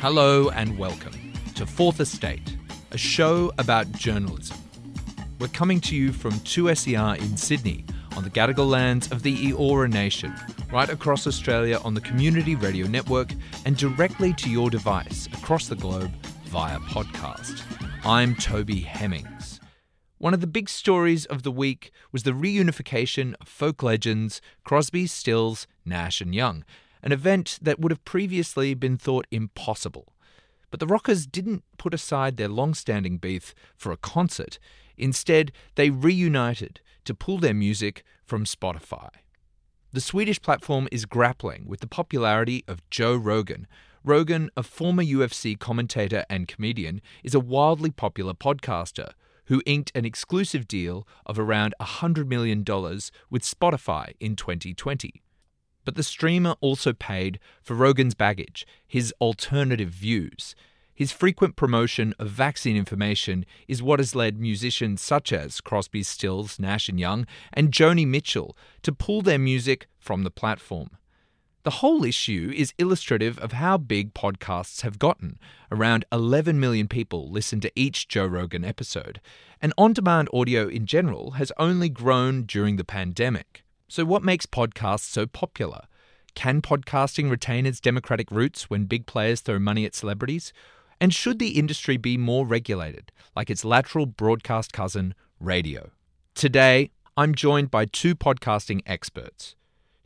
Hello and welcome to Fourth Estate, a show about journalism. We're coming to you from 2SER in Sydney on the Gadigal lands of the Eora Nation, right across Australia on the Community Radio Network and directly to your device across the globe via podcast. I'm Toby Hemmings. One of the big stories of the week was the reunification of folk legends Crosby, Stills, Nash and Young an event that would have previously been thought impossible. But the Rockers didn't put aside their long standing beef for a concert. Instead, they reunited to pull their music from Spotify. The Swedish platform is grappling with the popularity of Joe Rogan. Rogan, a former UFC commentator and comedian, is a wildly popular podcaster who inked an exclusive deal of around $100 million with Spotify in 2020. But the streamer also paid for Rogan's baggage, his alternative views. His frequent promotion of vaccine information is what has led musicians such as Crosby, Stills, Nash and Young, and Joni Mitchell to pull their music from the platform. The whole issue is illustrative of how big podcasts have gotten. Around 11 million people listen to each Joe Rogan episode, and on demand audio in general has only grown during the pandemic. So, what makes podcasts so popular? Can podcasting retain its democratic roots when big players throw money at celebrities? And should the industry be more regulated, like its lateral broadcast cousin, radio? Today, I'm joined by two podcasting experts.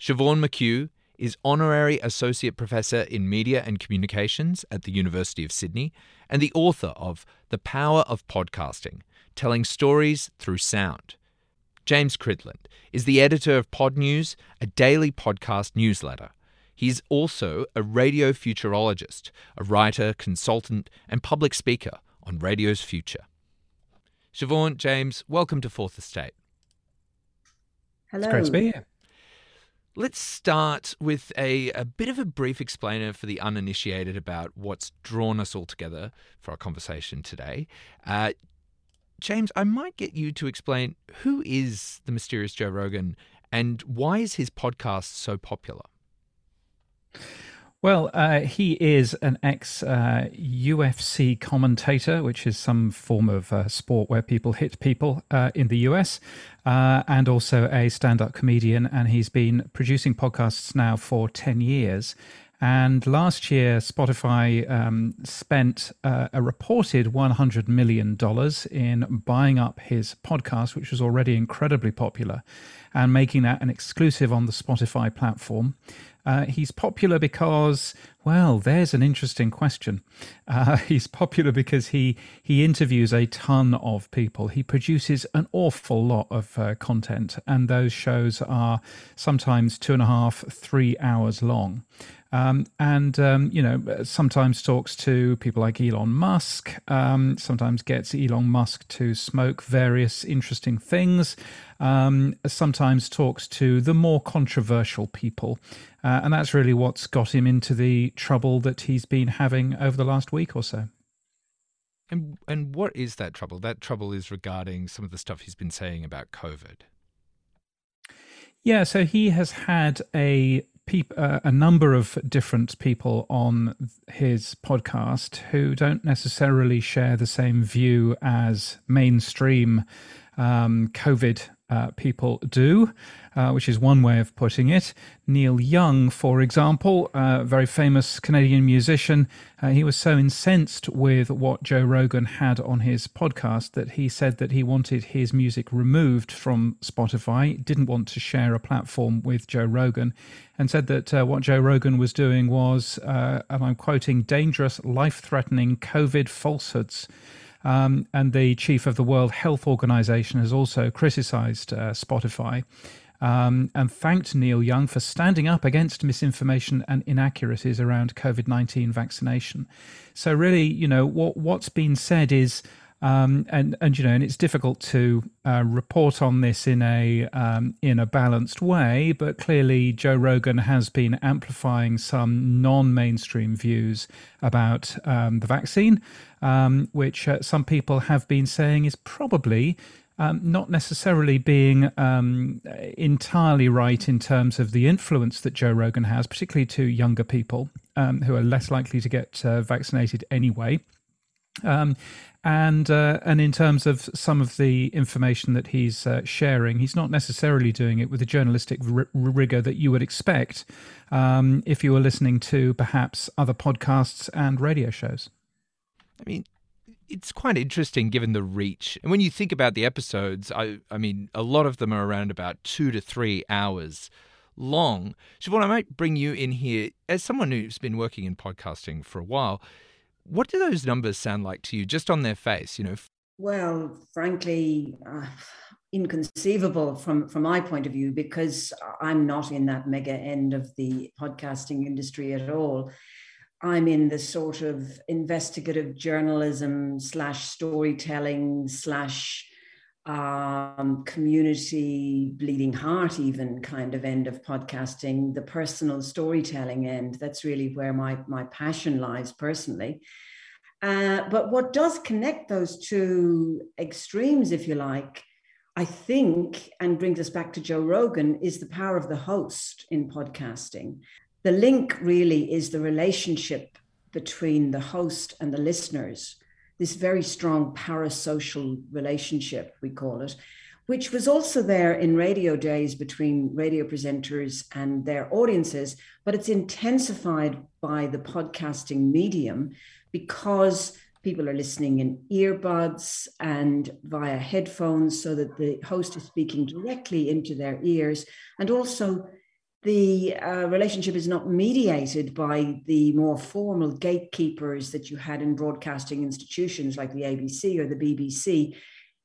Siobhan McHugh is Honorary Associate Professor in Media and Communications at the University of Sydney and the author of The Power of Podcasting Telling Stories Through Sound. James Cridland is the editor of Podnews, a daily podcast newsletter. He's also a radio futurologist, a writer, consultant, and public speaker on radio's future. Siobhan, James, welcome to Fourth Estate. Hello. It's great to be here. Let's start with a, a bit of a brief explainer for the uninitiated about what's drawn us all together for our conversation today. Uh, James, I might get you to explain who is the mysterious Joe Rogan and why is his podcast so popular? Well, uh, he is an ex uh, UFC commentator, which is some form of uh, sport where people hit people uh, in the US, uh, and also a stand up comedian. And he's been producing podcasts now for 10 years. And last year, Spotify um, spent uh, a reported $100 million in buying up his podcast, which was already incredibly popular, and making that an exclusive on the Spotify platform. Uh, he's popular because, well, there's an interesting question. Uh, he's popular because he he interviews a ton of people. He produces an awful lot of uh, content, and those shows are sometimes two and a half, three hours long. Um, and um, you know sometimes talks to people like Elon Musk. Um, sometimes gets Elon Musk to smoke various interesting things. Um, sometimes talks to the more controversial people, uh, and that's really what's got him into the trouble that he's been having over the last week or so. And and what is that trouble? That trouble is regarding some of the stuff he's been saying about COVID. Yeah, so he has had a peop- uh, a number of different people on his podcast who don't necessarily share the same view as mainstream um, COVID uh, people do, uh, which is one way of putting it. Neil Young, for example, a very famous Canadian musician, uh, he was so incensed with what Joe Rogan had on his podcast that he said that he wanted his music removed from Spotify, didn't want to share a platform with Joe Rogan, and said that uh, what Joe Rogan was doing was, uh, and I'm quoting, dangerous, life threatening COVID falsehoods. Um, and the chief of the World Health Organization has also criticized uh, Spotify um, and thanked Neil Young for standing up against misinformation and inaccuracies around COVID 19 vaccination. So, really, you know, what, what's been said is. Um, and and you know, and it's difficult to uh, report on this in a um, in a balanced way. But clearly, Joe Rogan has been amplifying some non-mainstream views about um, the vaccine, um, which uh, some people have been saying is probably um, not necessarily being um, entirely right in terms of the influence that Joe Rogan has, particularly to younger people um, who are less likely to get uh, vaccinated anyway. Um, and uh, and in terms of some of the information that he's uh, sharing, he's not necessarily doing it with the journalistic r- rigor that you would expect um, if you were listening to perhaps other podcasts and radio shows. I mean, it's quite interesting given the reach. And when you think about the episodes, I, I mean, a lot of them are around about two to three hours long. Siobhan, I might bring you in here as someone who's been working in podcasting for a while. What do those numbers sound like to you, just on their face? You know. Well, frankly, uh, inconceivable from from my point of view because I'm not in that mega end of the podcasting industry at all. I'm in the sort of investigative journalism slash storytelling slash um, community bleeding heart, even kind of end of podcasting, the personal storytelling end. That's really where my, my passion lies personally. Uh, but what does connect those two extremes, if you like, I think, and brings us back to Joe Rogan, is the power of the host in podcasting the link really is the relationship between the host and the listeners, this very strong parasocial relationship, we call it, which was also there in radio days between radio presenters and their audiences, but it's intensified by the podcasting medium because people are listening in earbuds and via headphones so that the host is speaking directly into their ears and also the uh, relationship is not mediated by the more formal gatekeepers that you had in broadcasting institutions like the ABC or the BBC.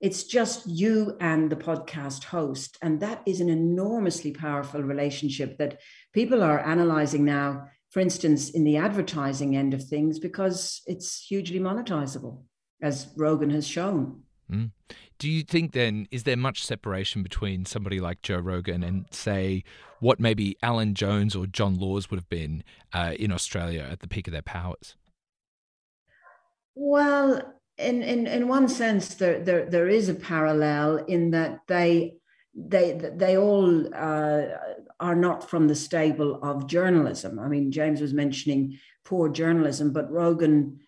It's just you and the podcast host. And that is an enormously powerful relationship that people are analyzing now, for instance, in the advertising end of things, because it's hugely monetizable, as Rogan has shown. Mm. Do you think then is there much separation between somebody like Joe Rogan and say what maybe Alan Jones or John Laws would have been uh, in Australia at the peak of their powers? Well, in in in one sense, there there there is a parallel in that they they they all uh, are not from the stable of journalism. I mean, James was mentioning poor journalism, but Rogan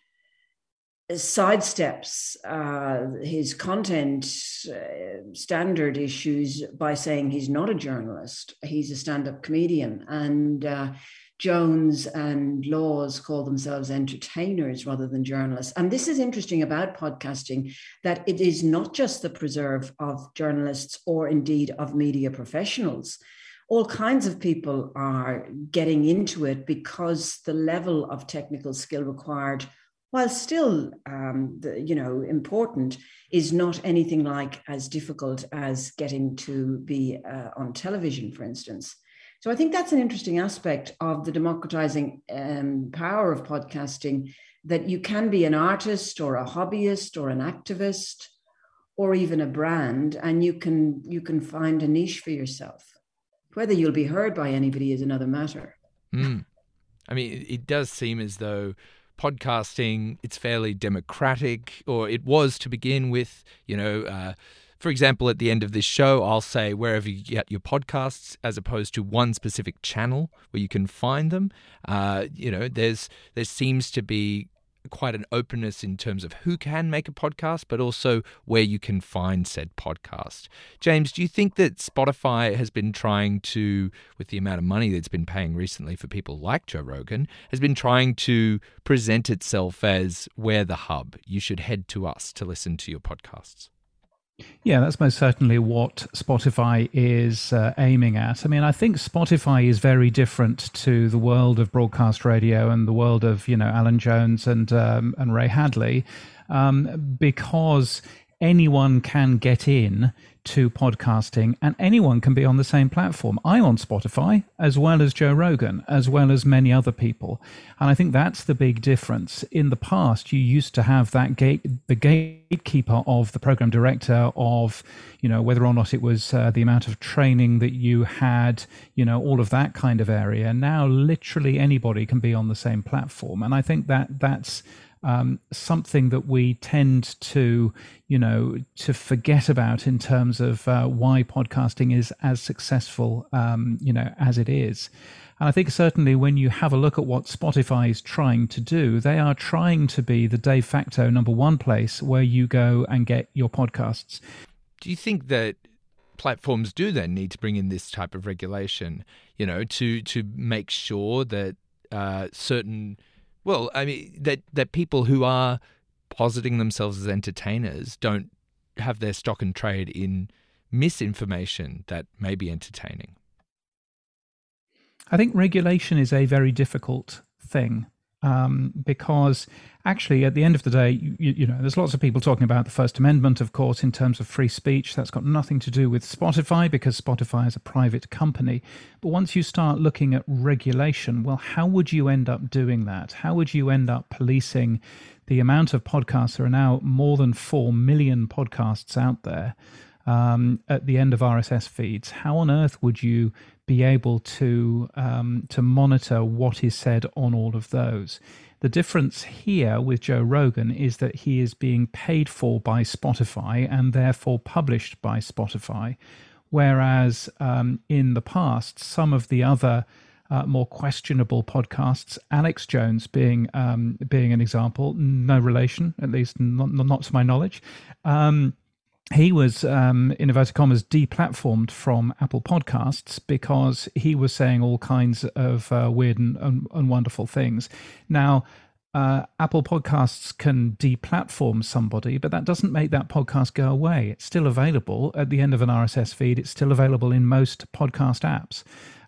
sidesteps uh, his content uh, standard issues by saying he's not a journalist, he's a stand up comedian. And uh, Jones and Laws call themselves entertainers rather than journalists. And this is interesting about podcasting that it is not just the preserve of journalists or indeed of media professionals. All kinds of people are getting into it because the level of technical skill required while still um, the, you know important is not anything like as difficult as getting to be uh, on television for instance. So i think that's an interesting aspect of the democratizing um, power of podcasting that you can be an artist or a hobbyist or an activist or even a brand and you can you can find a niche for yourself. Whether you'll be heard by anybody is another matter. Mm. i mean it does seem as though podcasting, it's fairly democratic, or it was to begin with. You know, uh, for example, at the end of this show, I'll say wherever you get your podcasts, as opposed to one specific channel where you can find them. Uh, you know, there's there seems to be quite an openness in terms of who can make a podcast, but also where you can find said podcast. James, do you think that Spotify has been trying to, with the amount of money that it's been paying recently for people like Joe Rogan, has been trying to present itself as we're the hub? You should head to us to listen to your podcasts. Yeah, that's most certainly what Spotify is uh, aiming at. I mean, I think Spotify is very different to the world of broadcast radio and the world of you know Alan Jones and um, and Ray Hadley, um, because anyone can get in to podcasting and anyone can be on the same platform. I'm on Spotify as well as Joe Rogan, as well as many other people. And I think that's the big difference. In the past, you used to have that gate, the gatekeeper of the program director of, you know, whether or not it was uh, the amount of training that you had, you know, all of that kind of area. Now, literally anybody can be on the same platform. And I think that that's um, something that we tend to, you know, to forget about in terms of uh, why podcasting is as successful, um, you know, as it is. And I think certainly when you have a look at what Spotify is trying to do, they are trying to be the de facto number one place where you go and get your podcasts. Do you think that platforms do then need to bring in this type of regulation, you know, to to make sure that uh, certain well, I mean that that people who are positing themselves as entertainers don't have their stock and trade in misinformation that may be entertaining. I think regulation is a very difficult thing um, because actually, at the end of the day, you, you, know, there's lots of people talking about the First Amendment, of course, in terms of free speech. That's got nothing to do with Spotify because Spotify is a private company. But once you start looking at regulation, well, how would you end up doing that? How would you end up policing the amount of podcasts? There are now more than 4 million podcasts out there. Um, at the end of RSS feeds. How on earth would you be able to um, to monitor what is said on all of those? The difference here with Joe Rogan is that he is being paid for by Spotify and therefore published by Spotify, whereas um, in the past, some of the other uh, more questionable podcasts, Alex Jones being um, being an example, no relation, at least not, not to my knowledge. Um, he was, um, in inverted commas, deplatformed from Apple Podcasts because he was saying all kinds of uh, weird and, and, and, wonderful things. Now, uh, Apple Podcasts can deplatform somebody, but that doesn't make that podcast go away. It's still available at the end of an RSS feed. It's still available in most podcast apps.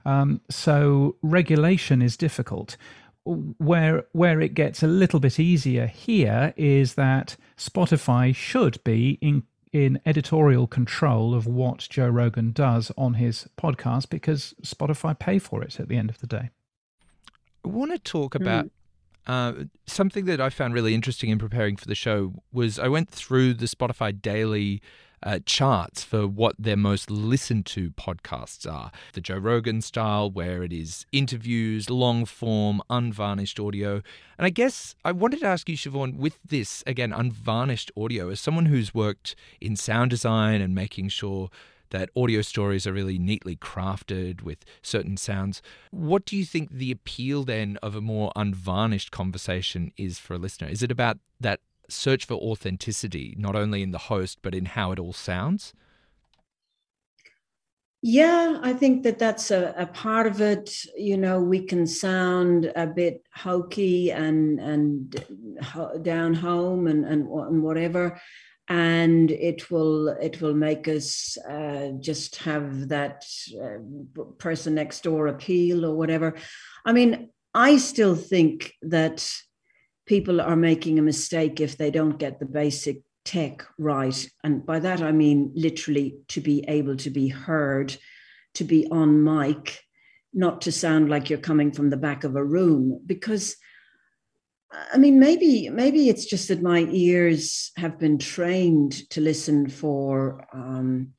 Um, so regulation is difficult. Where where it gets a little bit easier here is that Spotify should be in in editorial control of what Joe Rogan does on his podcast because Spotify pay for it at the end of the day. I want to talk about mm. uh, something that I found really interesting in preparing for the show was I went through the Spotify daily uh, charts for what their most listened to podcasts are. The Joe Rogan style, where it is interviews, long form, unvarnished audio. And I guess I wanted to ask you, Siobhan, with this, again, unvarnished audio, as someone who's worked in sound design and making sure that audio stories are really neatly crafted with certain sounds. What do you think the appeal then of a more unvarnished conversation is for a listener? Is it about that search for authenticity, not only in the host, but in how it all sounds? Yeah, I think that that's a, a, part of it. You know, we can sound a bit hokey and and down home and and, and whatever, and it will it will make us uh, just have that uh, person next door appeal or whatever. I mean, I still think that people are making a mistake if they don't get the basic tech right. And by that, I mean literally to be able to be heard, to be on mic, not to sound like you're coming from the back of a room. Because, I mean, maybe maybe it's just that my ears have been trained to listen for. Um,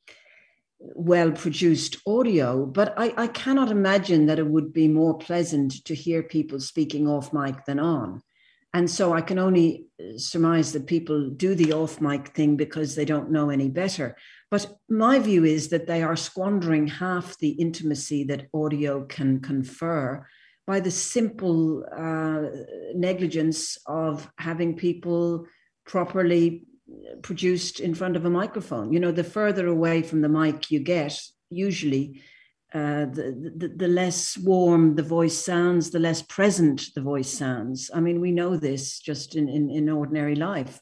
well produced audio, but I, I cannot imagine that it would be more pleasant to hear people speaking off mic than on. And so I can only uh, surmise that people do the off mic thing because they don't know any better. But my view is that they are squandering half the intimacy that audio can confer by the simple uh, negligence of having people properly produced in front of a microphone. You know, the further away from the mic you get, usually, uh, the, the, less warm the voice sounds, the less present the voice sounds. I mean, we know this just in, in, in ordinary life.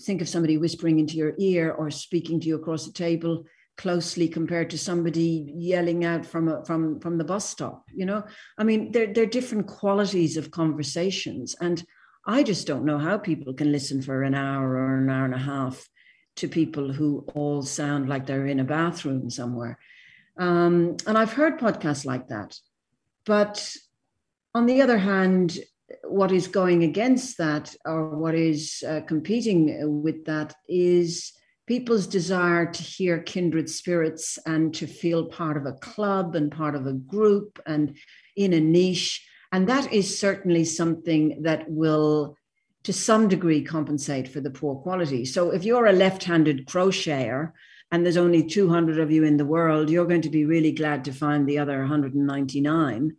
Think of somebody whispering into your ear or speaking to you across the table closely compared to somebody yelling out from a, from from the bus stop you know i mean they're, they're different qualities of conversations and i just don't know how people can listen for an hour or an hour and a half to people who all sound like they're in a bathroom somewhere um, and i've heard podcasts like that but on the other hand what is going against that or what is uh, competing with that is people's desire to hear kindred spirits and to feel part of a club and part of a group and in a niche. And that is certainly something that will, to some degree, compensate for the poor quality. So if you're a left handed crocheter, and there's only 200 of you in the world, you're going to be really glad to find the other 199,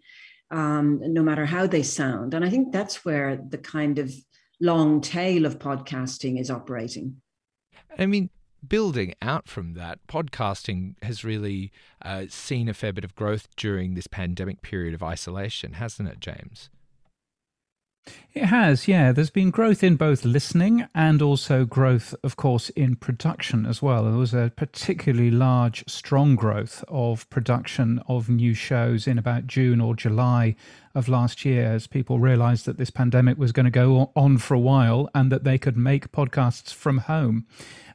um, no matter how they sound. And I think that's where the kind of long tail of podcasting is operating. I mean, building out from that, podcasting has really uh, seen a fair bit of growth during this pandemic period of isolation, hasn't it, James? It has, yeah. There's been growth in both listening and also growth, of course, in production as well. There was a particularly large, strong growth of production of new shows in about June or July of last year as people realized that this pandemic was going to go on for a while and that they could make podcasts from home.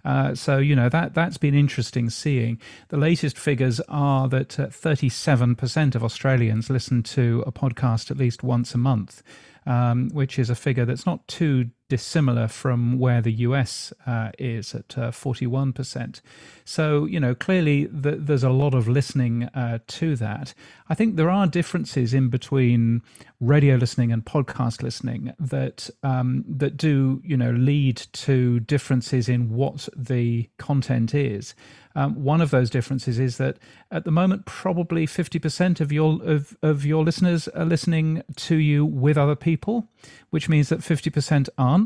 Uh, so you know that that's been interesting seeing. The latest figures are that uh, 37% of Australians listen to a podcast at least once a month um, which is a figure that's not too dissimilar from where the US uh, is at uh, 41%. So, you know, clearly the, there's a lot of listening uh, to that. I think there are differences in between radio listening and podcast listening that um, that do, you know, lead to differences in what the content is. Um, one of those differences is that at the moment, probably 50% of your of, of your listeners are listening to you with other people, which means that 50% aren't.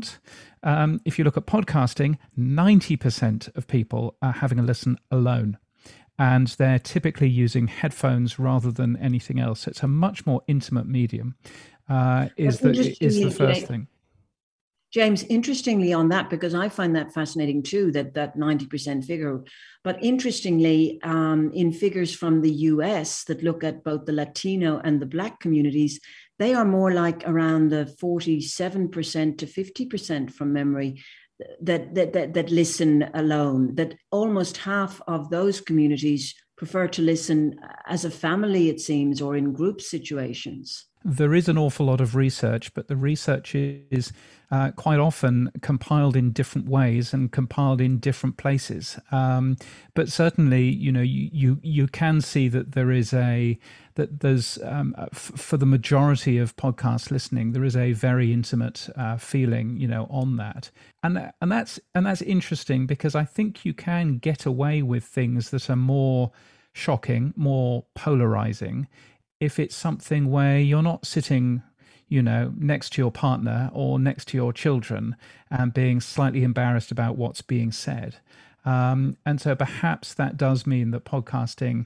Um, if you look at podcasting, 90% of people are having a listen alone. And they're typically using headphones rather than anything else. It's a much more intimate medium. Uh, is the is the first thing. James, interestingly on that, because I find that fascinating too, that that 90% figure. But interestingly, um, in figures from the US that look at both the Latino and the Black communities, they are more like around the 47% to 50% from memory that, that, that, that listen alone, that almost half of those communities prefer to listen as a family, it seems, or in group situations. There is an awful lot of research, but the research is uh, quite often compiled in different ways and compiled in different places. Um, but certainly, you know, you, you, you can see that there is a that there's um, f- for the majority of podcast listening, there is a very intimate uh, feeling, you know, on that, and and that's and that's interesting because I think you can get away with things that are more shocking, more polarizing, if it's something where you're not sitting you know, next to your partner or next to your children and being slightly embarrassed about what's being said. Um, and so perhaps that does mean that podcasting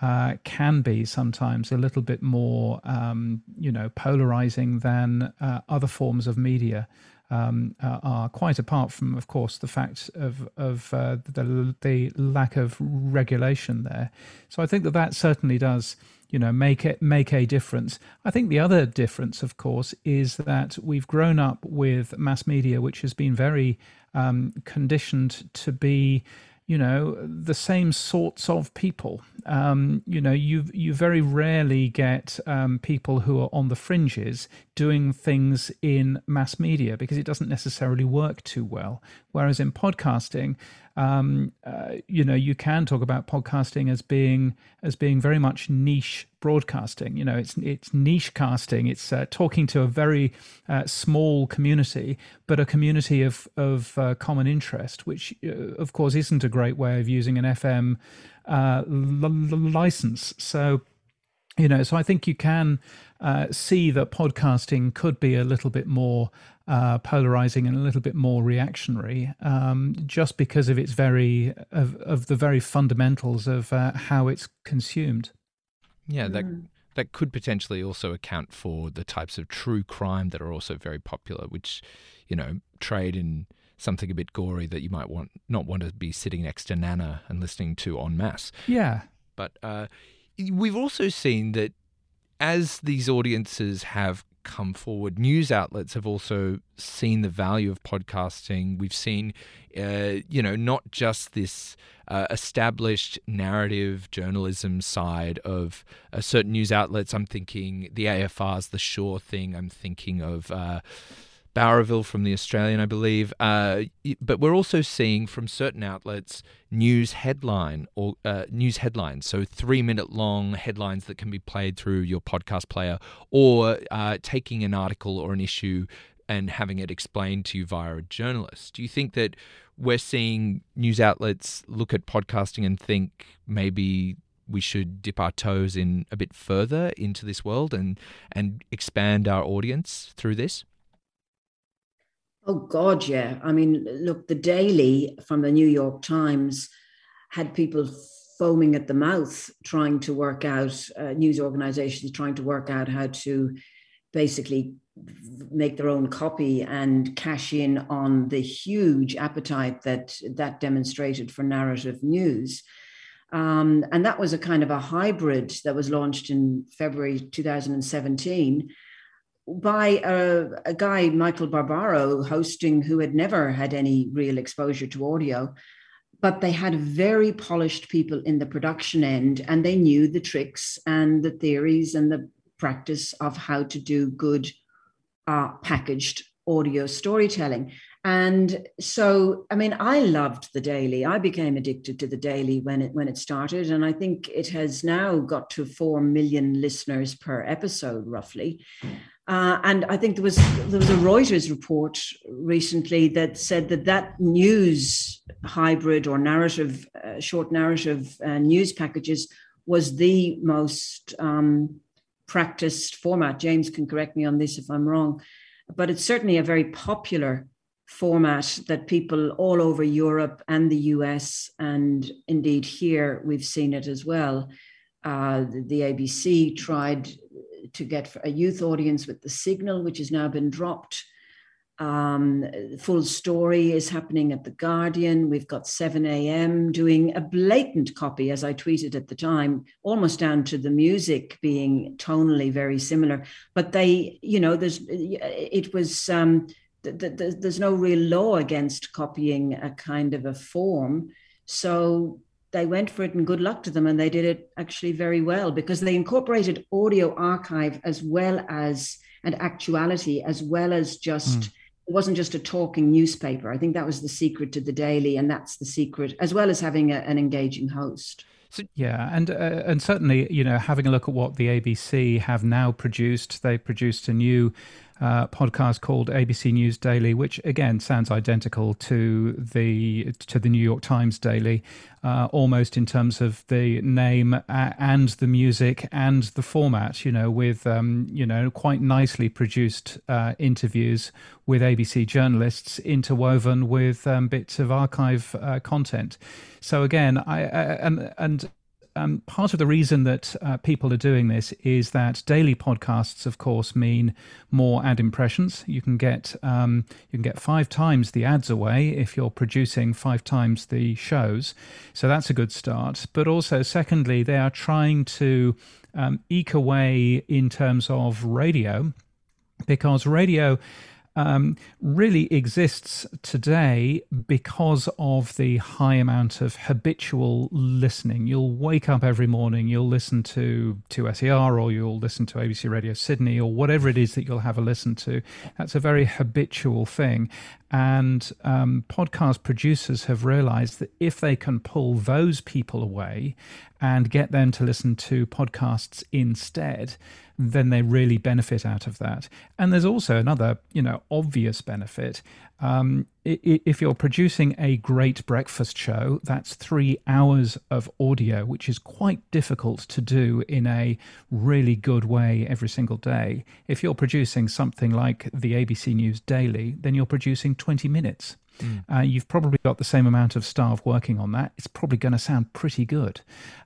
uh, can be sometimes a little bit more, um, you know, polarizing than uh, other forms of media. Um, uh, are quite apart from, of course, the fact of of uh, the the lack of regulation there. So I think that that certainly does you know make it make a difference. I think the other difference of course is that we've grown up with mass media which has been very um, conditioned to be you know the same sorts of people. Um, you know you you very rarely get um, people who are on the fringes doing things in mass media because it doesn't necessarily work too well. Whereas in podcasting um, uh, you know, you can talk about podcasting as being as being very much niche broadcasting. You know, it's it's niche casting. It's uh, talking to a very uh, small community, but a community of of uh, common interest, which uh, of course isn't a great way of using an FM uh, l- license. So you know, so I think you can uh, see that podcasting could be a little bit more uh, polarizing and a little bit more reactionary, um, just because of its very of, of the very fundamentals of uh, how it's consumed. Yeah, that mm. that could potentially also account for the types of true crime that are also very popular, which you know trade in something a bit gory that you might want not want to be sitting next to Nana and listening to en masse. Yeah, but uh, we've also seen that as these audiences have come forward, news outlets have also seen the value of podcasting. We've seen, uh, you know, not just this uh, established narrative journalism side of uh, certain news outlets. I'm thinking the AFR's The Sure Thing. I'm thinking of Bowraville from the Australian, I believe. Uh, but we're also seeing from certain outlets news headline or uh, news headlines, so three minute long headlines that can be played through your podcast player, or uh, taking an article or an issue and having it explained to you via a journalist. Do you think that we're seeing news outlets look at podcasting and think maybe we should dip our toes in a bit further into this world and and expand our audience through this? Oh, God, yeah. I mean, look, the Daily from the New York Times had people foaming at the mouth trying to work out, uh, news organizations trying to work out how to basically make their own copy and cash in on the huge appetite that that demonstrated for narrative news. Um, and that was a kind of a hybrid that was launched in February 2017 by a, a, guy, Michael Barbaro, hosting, who had never had any real exposure to audio. But they had very polished people in the production end, and they knew the tricks and the theories and the practice of how to do good uh, packaged audio storytelling. And so, I mean, I loved the daily. I became addicted to the daily when it when it started, and I think it has now got to four million listeners per episode, roughly. Uh, and I think there was there was a Reuters report recently that said that that news hybrid or narrative, uh, short narrative uh, news packages was the most um, practiced format. James can correct me on this if I'm wrong, but it's certainly a very popular format that people all over Europe and the US and indeed here we've seen it as well. Uh, the, the ABC tried to get a youth audience with the signal, which has now been dropped. Um, full story is happening at The Guardian. We've got 7 a.m. doing a blatant copy, as I tweeted at the time, almost down to the music being tonally very similar. But they, you know, there's, it was, um, th- th- there's no real law against copying a kind of a form. So they went for it and good luck to them and they did it actually very well because they incorporated audio archive as well as and actuality as well as just mm. it wasn't just a talking newspaper i think that was the secret to the daily and that's the secret as well as having a, an engaging host so, yeah, and uh, and certainly, you know, having a look at what the ABC have now produced, they produced a new uh, podcast called ABC News Daily, which again sounds identical to the to the New York Times Daily, uh, almost in terms of the name and the music and the format. You know, with um, you know quite nicely produced uh, interviews with ABC journalists interwoven with um, bits of archive uh, content. So again, I and and um, part of the reason that uh, people are doing this is that daily podcasts, of course, mean more ad impressions. You can get um, you can get five times the ads away if you're producing five times the shows. So that's a good start. But also, secondly, they are trying to um, eke away in terms of radio because radio um, really exists today because of the high amount of habitual listening. You'll wake up every morning, you'll listen to 2SER or you'll listen to ABC Radio Sydney or whatever it is that you'll have a listen to. That's a very habitual thing. And um, podcast producers have realized that if they can pull those people away and get them to listen to podcasts instead, then they really benefit out of that. And there's also another, you know, obvious benefit. Um, if you're producing a great breakfast show, that's three hours of audio, which is quite difficult to do in a really good way every single day. If you're producing something like the ABC News Daily, then you're producing 20 minutes. Mm. Uh, you've probably got the same amount of staff working on that. It's probably going to sound pretty good.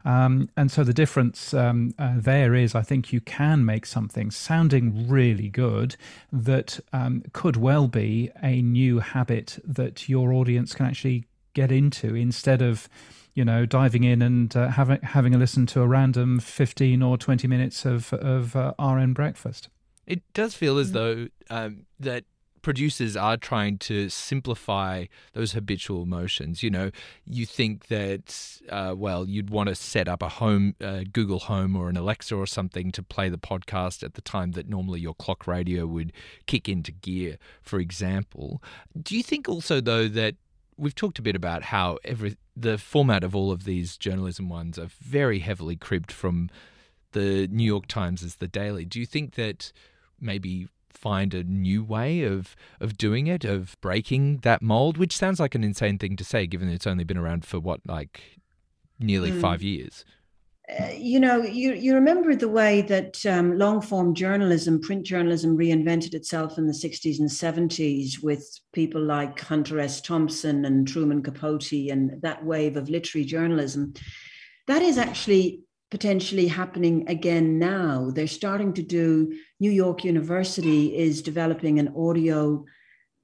Um, and so the difference um, uh, there is, I think you can make something sounding really good that um, could well be a new habit that your audience can actually get into instead of you know, diving in and uh, having having a listen to a random fifteen or twenty minutes of of uh, RN breakfast. It does feel as though um, that producers are trying to simplify those habitual motions. You know, you think that, uh, well, you'd want to set up a home, uh, Google Home or an Alexa or something to play the podcast at the time that normally your clock radio would kick into gear, for example. Do you think also, though, that we've talked a bit about how every the format of all of these journalism ones are very heavily cribbed from the New York Times as the Daily. Do you think that maybe find a new way of of doing it, of breaking that mold, which sounds like an insane thing to say, given it's only been around for what like nearly mm. five years. Uh, you know, you, you remember the way that um, long form journalism, print journalism, reinvented itself in the 60s and 70s with people like Hunter S. Thompson and Truman Capote and that wave of literary journalism. That is actually potentially happening again now. They're starting to do, New York University is developing an audio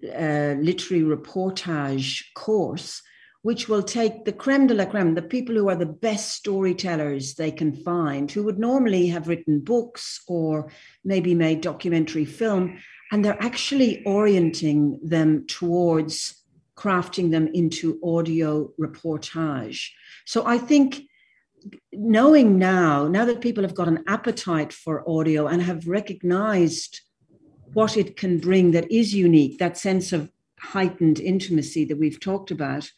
uh, literary reportage course, which will take the creme de la creme, the people who are the best storytellers they can find, who would normally have written books or maybe made documentary film, and they're actually orienting them towards crafting them into audio reportage. So I think knowing now, now that people have got an appetite for audio and have recognized what it can bring that is unique, that sense of heightened intimacy that we've talked about,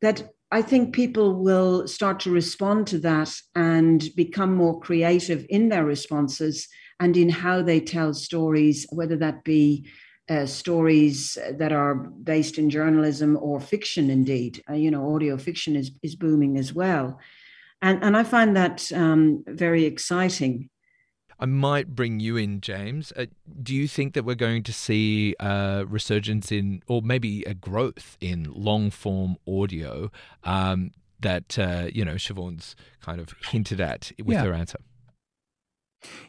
that I think people will start to respond to that and become more creative in their responses and in how they tell stories, whether that be uh, stories that are based in journalism or fiction, indeed. Uh, you know, audio fiction is, is booming as well and and I find that um, very exciting. I might bring you in, James. Uh, do you think that we're going to see a resurgence in, or maybe a growth in long form audio um, that, uh, you know, Siobhan's kind of hinted at with yeah. her answer?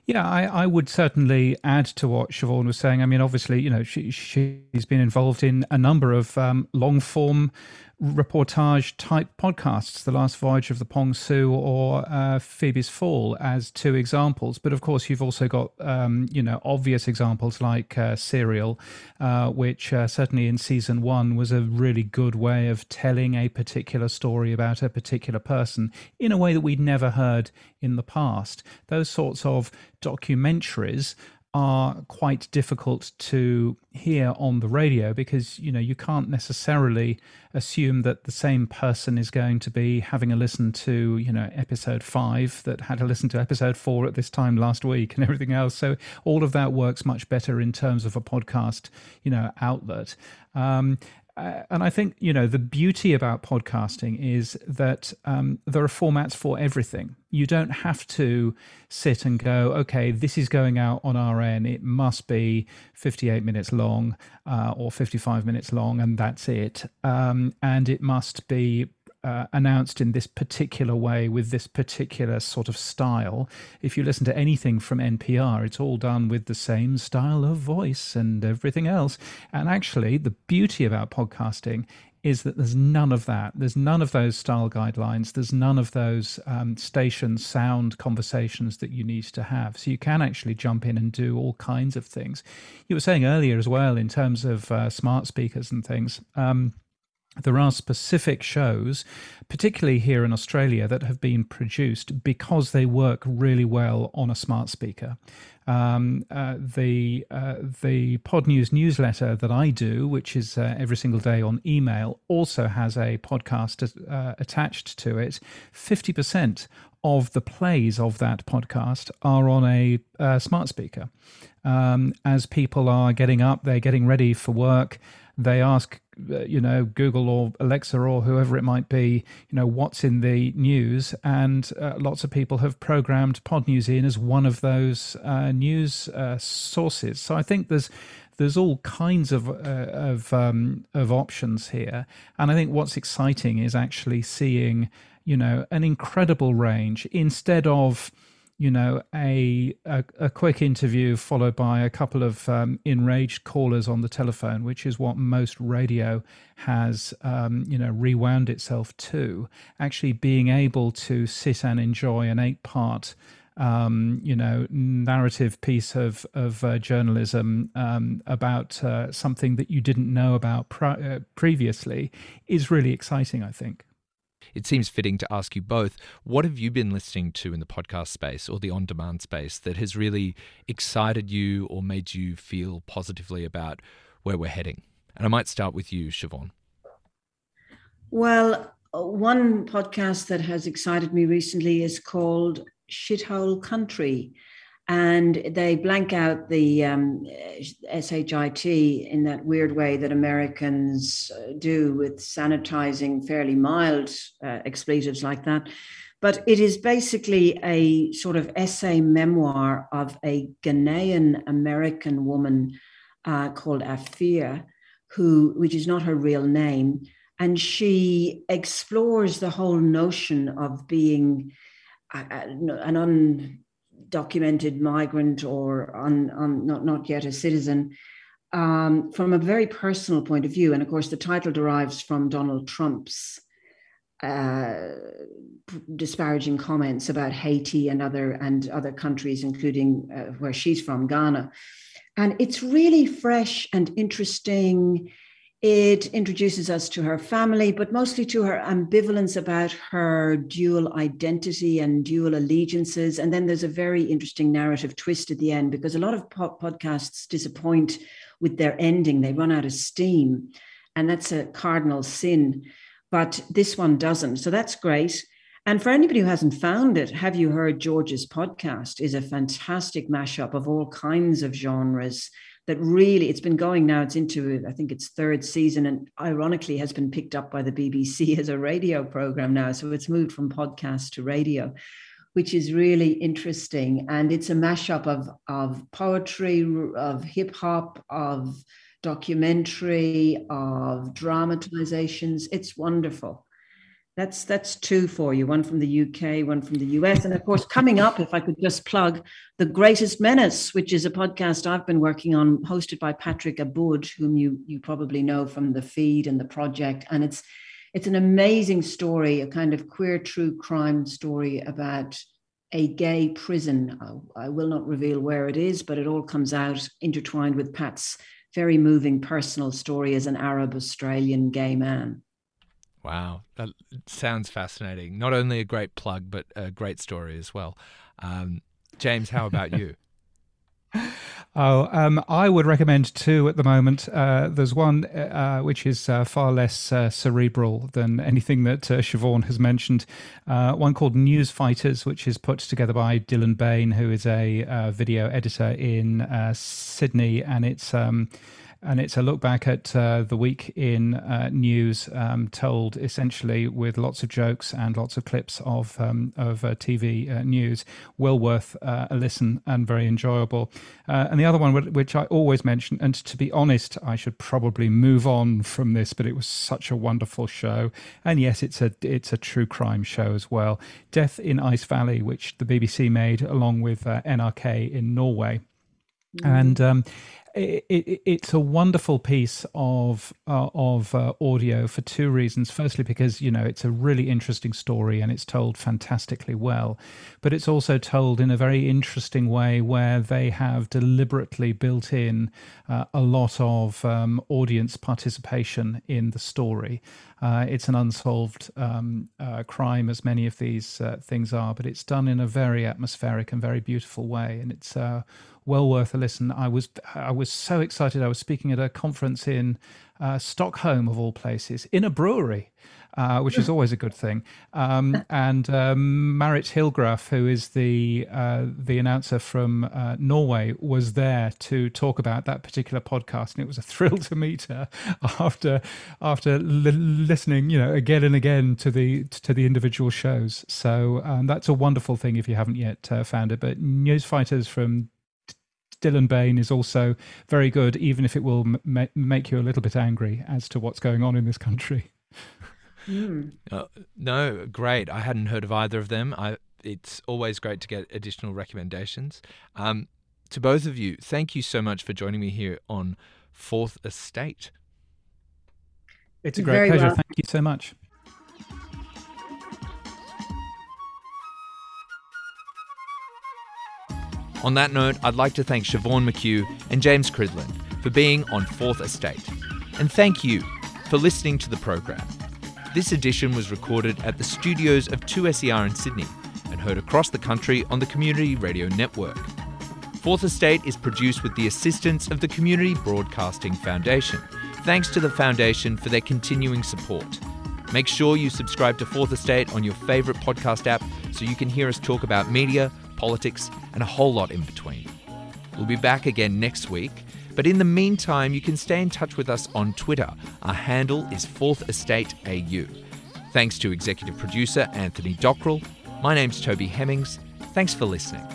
Yeah, I, I would certainly add to what Siobhan was saying. I mean, obviously, you know, she, she's been involved in a number of um, long form reportage type podcasts, The Last Voyage of the Pong Su or uh, Phoebe's Fall, as two examples. But of course, you've also got, um, you know, obvious examples like uh, Serial, uh, which uh, certainly in season one was a really good way of telling a particular story about a particular person in a way that we'd never heard in the past. Those sorts of documentaries are quite difficult to hear on the radio because you know you can't necessarily assume that the same person is going to be having a listen to you know episode 5 that had to listen to episode 4 at this time last week and everything else so all of that works much better in terms of a podcast you know outlet um, uh, and I think you know the beauty about podcasting is that um, there are formats for everything. You don't have to sit and go, okay, this is going out on RN. It must be 58 minutes long uh, or 55 minutes long, and that's it. Um, and it must be uh, announced in this particular way with this particular sort of style. If you listen to anything from NPR, it's all done with the same style of voice and everything else. And actually, the beauty about podcasting is that there's none of that. There's none of those style guidelines. There's none of those um, station sound conversations that you need to have. So you can actually jump in and do all kinds of things. You were saying earlier as well, in terms of uh, smart speakers and things. Um, there are specific shows, particularly here in Australia, that have been produced because they work really well on a smart speaker. Um, uh, the uh, the Podnews newsletter that I do, which is uh, every single day on email, also has a podcast uh, attached to it. Fifty percent of the plays of that podcast are on a uh, smart speaker. Um, as people are getting up, they're getting ready for work. They ask, uh, you know, Google or Alexa or whoever it might be, you know, what's in the news. And uh, lots of people have programmed Podnews in as one of those uh, news uh, sources. So I think there's there's all kinds of uh, of um, of options here, and I think what's exciting is actually seeing you know an incredible range instead of you know a, a, a quick interview followed by a couple of um, enraged callers on the telephone, which is what most radio has um, you know rewound itself to. Actually, being able to sit and enjoy an eight part um, you know, narrative piece of of uh, journalism um, about uh, something that you didn't know about uh, previously is really exciting. I think. It seems fitting to ask you both what have you been listening to in the podcast space or the on demand space that has really excited you or made you feel positively about where we're heading? And I might start with you, Siobhan. Well, one podcast that has excited me recently is called shithole country. And they blank out the um, SHIT in that weird way that Americans uh, do with sanitizing fairly mild uh, expletives like that. But it is basically a sort of essay memoir of a Ghanaian American woman uh, called Afia, who, which is not her real name, and she explores the whole notion of being an undocumented migrant or un, un, not, not yet a citizen um, from a very personal point of view. And of course, the title derives from Donald Trump's uh, disparaging comments about Haiti and other and other countries, including uh, where she's from, Ghana. And it's really fresh and interesting it introduces us to her family, but mostly to her ambivalence about her dual identity and dual allegiances. And then there's a very interesting narrative twist at the end because a lot of po- podcasts disappoint with their ending, they run out of steam. And that's a cardinal sin. But this one doesn't. So that's great. And for anybody who hasn't found it, Have You Heard George's podcast is a fantastic mashup of all kinds of genres that really it's been going now it's into i think its third season and ironically has been picked up by the bbc as a radio program now. So it's moved from podcast to radio which is really interesting. And it's a mashup of of poetry of hip hop of documentary of dramatizations. It's wonderful that's that's two for you one from the uk one from the us and of course coming up if i could just plug the greatest menace which is a podcast i've been working on hosted by patrick abboud whom you you probably know from the feed and the project and it's it's an amazing story a kind of queer true crime story about a gay prison. I will not reveal where it is but it all comes out intertwined with pat's very moving personal story as an arab australian gay man Wow, that sounds fascinating. Not only a great plug, but a great story as well. Um, James, how about you? Oh, um, I would recommend two at the moment. Uh, there's one uh, which is uh, far less uh, cerebral than anything that uh, Siobhan has mentioned. Uh, one called News Fighters, which is put together by Dylan Bain, who is a video editor in Sydney, and it's. Um, and it's a look back at uh, the week in uh, news, um, told essentially with lots of jokes and lots of clips of um, of uh, TV uh, news. Well worth uh, a listen and very enjoyable. Uh, and the other one, which I always mention, and to be honest, I should probably move on from this, but it was such a wonderful show. And yes, it's a it's a true crime show as well. Death in Ice Valley, which the BBC made along with NRK in Norway. Mm. And um, it, it, it's a wonderful piece of uh, of uh, audio for two reasons. Firstly, because you know it's a really interesting story and it's told fantastically well, but it's also told in a very interesting way where they have deliberately built in uh, a lot of um, audience participation in the story. Uh, it's an unsolved um, uh, crime, as many of these uh, things are, but it's done in a very atmospheric and very beautiful way, and it's well worth a listen. I was I was so excited. I was speaking at a conference in uh, Stockholm, of all places, in a brewery. Uh, which is always a good thing. Um, and um, Marit Higraff, who is the uh, the announcer from uh, Norway, was there to talk about that particular podcast, and it was a thrill to meet her after after li- listening, you know, again and again to the to the individual shows. So um, that's a wonderful thing if you haven't yet uh, found it. But Newsfighters from Dylan Bain is also very good, even if it will m- make you a little bit angry as to what's going on in this country. Mm. Uh, no, great. I hadn't heard of either of them. I, it's always great to get additional recommendations. Um, to both of you, thank you so much for joining me here on Fourth Estate. It's a great Very pleasure. Well. Thank you so much. On that note, I'd like to thank Siobhan McHugh and James Cridland for being on Fourth Estate. And thank you for listening to the program. This edition was recorded at the studios of 2SER in Sydney and heard across the country on the Community Radio Network. Fourth Estate is produced with the assistance of the Community Broadcasting Foundation. Thanks to the Foundation for their continuing support. Make sure you subscribe to Fourth Estate on your favourite podcast app so you can hear us talk about media, politics, and a whole lot in between. We'll be back again next week, but in the meantime, you can stay in touch with us on Twitter. Our handle is Fourth Estate AU. Thanks to executive producer Anthony Dockrell. My name's Toby Hemmings. Thanks for listening.